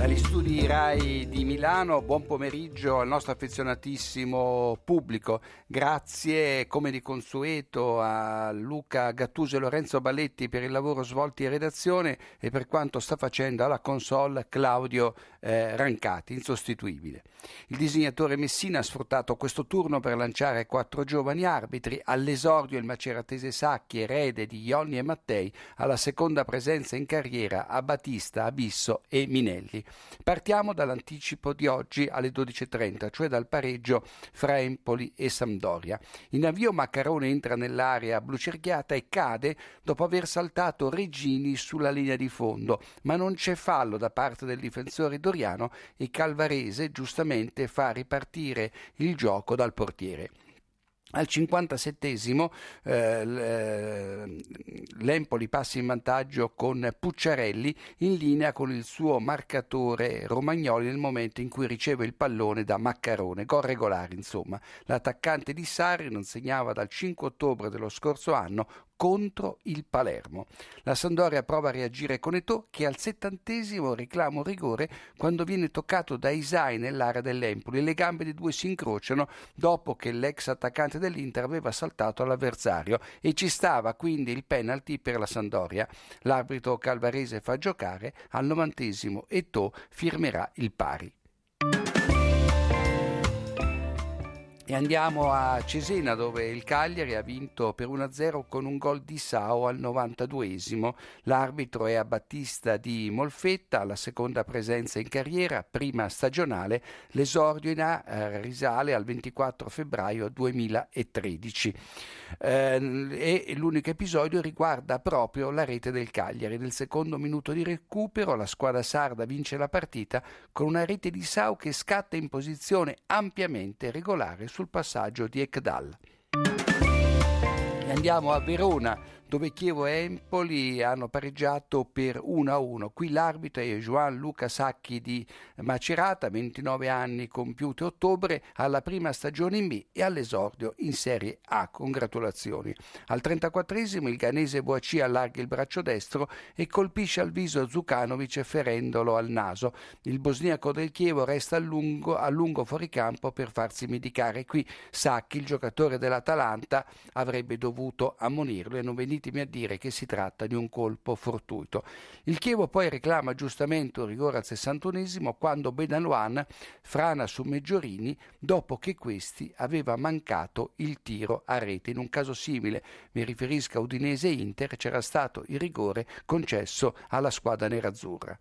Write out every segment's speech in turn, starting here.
Dagli studi RAI di Milano, buon pomeriggio al nostro affezionatissimo pubblico. Grazie come di consueto a Luca Gattuso e Lorenzo Balletti per il lavoro svolto in redazione e per quanto sta facendo alla console Claudio eh, Rancati, insostituibile. Il disegnatore Messina ha sfruttato questo turno per lanciare quattro giovani arbitri, all'esordio il maceratese Sacchi, erede di Ionni e Mattei, alla seconda presenza in carriera a Battista, Abisso e Minelli. Partiamo dall'anticipo di oggi alle 12.30, cioè dal pareggio fra Empoli e Sampdoria. In avvio Maccarone entra nell'area blu cerchiata e cade dopo aver saltato Regini sulla linea di fondo, ma non c'è fallo da parte del difensore doriano e Calvarese giustamente fa ripartire il gioco dal portiere. Al 57esimo eh, l'Empoli passa in vantaggio con Pucciarelli in linea con il suo marcatore Romagnoli nel momento in cui riceve il pallone da Maccarone, gol regolare insomma. L'attaccante di Sarri non segnava dal 5 ottobre dello scorso anno contro il Palermo. La Sandoria prova a reagire con Eto'o che al settantesimo reclama rigore quando viene toccato da Isai nell'area dell'Empoli. Le gambe dei due si incrociano dopo che l'ex attaccante dell'Inter aveva saltato all'avversario e ci stava quindi il penalty per la Sandoria. L'arbitro calvarese fa giocare, al novantesimo Eto'o firmerà il pari. E andiamo a Cesena dove il Cagliari ha vinto per 1-0 con un gol di Sao al 92esimo. L'arbitro è a Battista di Molfetta, la seconda presenza in carriera, prima stagionale. L'esordio in A eh, risale al 24 febbraio 2013. Eh, e l'unico episodio riguarda proprio la rete del Cagliari. Nel secondo minuto di recupero la squadra sarda vince la partita con una rete di Sao che scatta in posizione ampiamente regolare sul passaggio di Ekdal. E andiamo a Verona dove Chievo e Empoli hanno pareggiato per 1-1. Qui l'arbitro è Juan Luca Sacchi di Macerata, 29 anni compiuti a ottobre, alla prima stagione in B e all'esordio in Serie A. Congratulazioni. Al 34esimo il ganese Boaci allarga il braccio destro e colpisce al viso Zucanovic ferendolo al naso. Il bosniaco del Chievo resta a lungo, a lungo fuori campo per farsi medicare. Qui Sacchi, il giocatore dell'Atalanta, avrebbe dovuto ammonirlo e non venite consentitemi a dire che si tratta di un colpo fortuito. Il Chievo poi reclama giustamente un rigore al 61esimo quando Benaluan frana su Meggiorini dopo che questi aveva mancato il tiro a rete. In un caso simile, mi riferisco a Udinese Inter, c'era stato il rigore concesso alla squadra nerazzurra.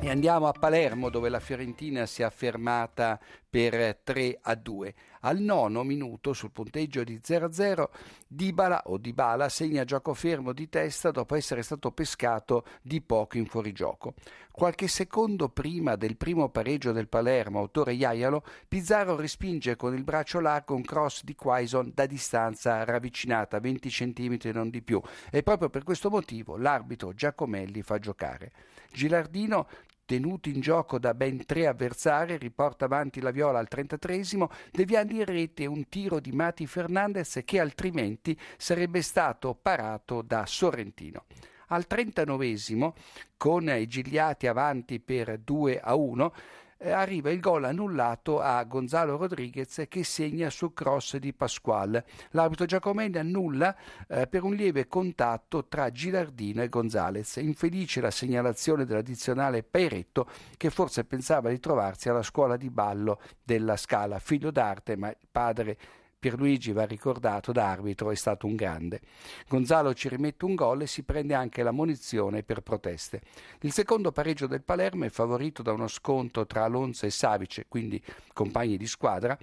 E andiamo a Palermo dove la Fiorentina si è affermata per 3 a 2. Al nono minuto sul punteggio di 0 a 0 Dybala o Dybala segna gioco fermo di testa dopo essere stato pescato di poco in fuorigioco. Qualche secondo prima del primo pareggio del Palermo, autore Iaialo, Pizzaro respinge con il braccio largo un cross di Quaison da distanza ravvicinata 20 cm e non di più e proprio per questo motivo l'arbitro Giacomelli fa giocare. Gilardino tenuto in gioco da ben tre avversari, riporta avanti la viola al 33esimo, deviando in rete un tiro di Mati Fernandez che altrimenti sarebbe stato parato da Sorrentino. Al 39esimo, con i Gigliati avanti per 2 a 1, eh, arriva il gol annullato a Gonzalo Rodriguez che segna sul cross di Pasquale. L'arbitro Giacomelli annulla eh, per un lieve contatto tra Gilardino e Gonzalez. Infelice la segnalazione dell'addizionale Peiretto che forse pensava di trovarsi alla scuola di ballo della Scala, figlio d'arte ma padre Pierluigi va ricordato da arbitro, è stato un grande. Gonzalo ci rimette un gol e si prende anche la munizione per proteste. Il secondo pareggio del Palermo è favorito da uno sconto tra Alonso e Savice, quindi compagni di squadra,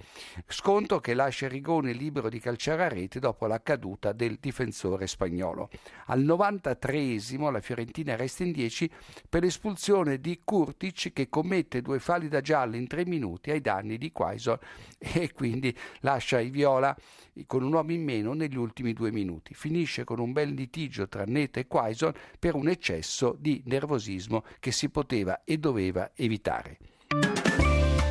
sconto che lascia Rigone libero di calciare a rete dopo la caduta del difensore spagnolo. Al 93esimo la Fiorentina resta in 10 per l'espulsione di Kurtic che commette due falli da giallo in tre minuti ai danni di Quaison e quindi lascia i Viola con un uomo in meno negli ultimi due minuti. Finisce con un bel litigio tra Neta e Quaison per un eccesso di nervosismo che si poteva e doveva evitare.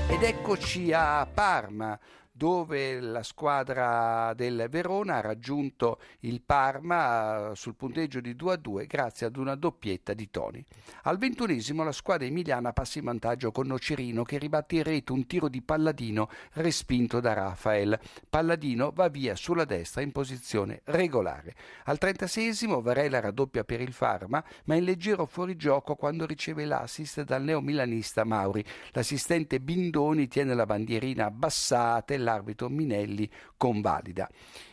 Ed eccoci a Parma dove la squadra del Verona ha raggiunto il Parma eh, sul punteggio di 2 a 2 grazie ad una doppietta di Toni. Al ventunesimo la squadra emiliana passa in vantaggio con Nocerino che ribatte in rete un tiro di Palladino respinto da Rafael. Palladino va via sulla destra in posizione regolare. Al trentaseiesimo Varela raddoppia per il Parma ma in leggero fuorigioco quando riceve l'assist dal neomilanista Mauri. L'assistente Bindoni tiene la bandierina abbassata e l'arbitro Minelli convalida.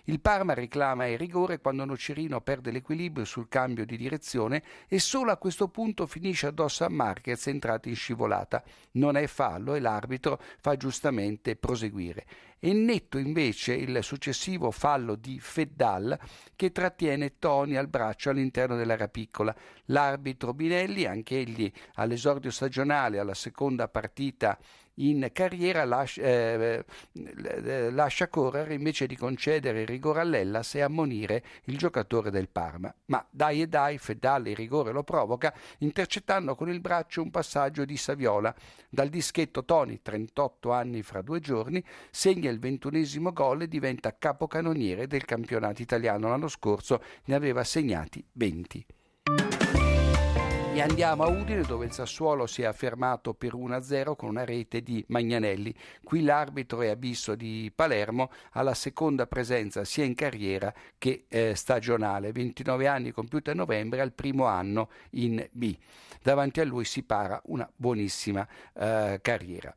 Il Parma reclama il rigore quando Nocerino perde l'equilibrio sul cambio di direzione e solo a questo punto finisce addosso a Marquez entrato in scivolata. Non è fallo e l'arbitro fa giustamente proseguire. È netto invece il successivo fallo di Feddal che trattiene Toni al braccio all'interno dell'area piccola. L'arbitro Binelli, anch'egli all'esordio stagionale alla seconda partita in carriera lascia, eh, eh, lascia, correre invece di concedere il rigore all'Ellas e ammonire il giocatore del Parma. Ma dai e dai, Fedale il rigore lo provoca, intercettando con il braccio un passaggio di Saviola. Dal dischetto Toni, 38 anni fra due giorni, segna il ventunesimo gol e diventa capocannoniere del campionato italiano. L'anno scorso ne aveva segnati 20. E andiamo a Udine dove il Sassuolo si è affermato per 1-0 con una rete di Magnanelli. Qui l'arbitro è Abisso di Palermo alla seconda presenza sia in carriera che eh, stagionale. 29 anni compiuti a novembre al primo anno in B. Davanti a lui si para una buonissima eh, carriera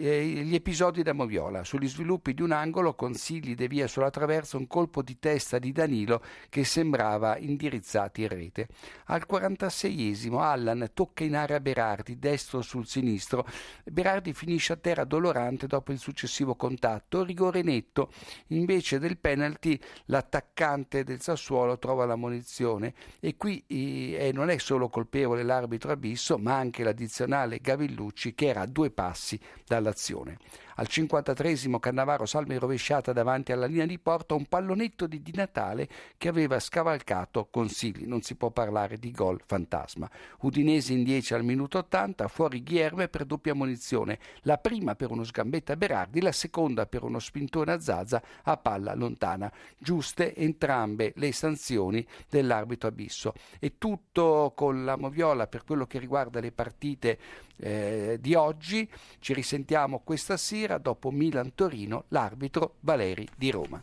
gli episodi da Moviola. Sugli sviluppi di un angolo consigli devia sulla traversa un colpo di testa di Danilo che sembrava indirizzato in rete. Al 46esimo Allan tocca in area Berardi, destro sul sinistro. Berardi finisce a terra dolorante dopo il successivo contatto, rigore netto. Invece del penalty l'attaccante del Sassuolo trova la munizione e qui eh, non è solo colpevole l'arbitro Abisso ma anche l'addizionale Gavillucci che era a due passi dalla dall'azione. Al 53esimo Cannavaro salva in rovesciata davanti alla linea di porta un pallonetto di Di Natale che aveva scavalcato Consigli. Non si può parlare di gol fantasma. Udinese in 10 al minuto 80, fuori Ghierme per doppia munizione. La prima per uno sgambetta a Berardi, la seconda per uno spintone a Zaza a palla lontana. Giuste entrambe le sanzioni dell'arbitro Abisso. E tutto con la moviola per quello che riguarda le partite eh, di oggi. Ci risentiamo questa sera dopo Milan-Torino, l'arbitro Valeri di Roma.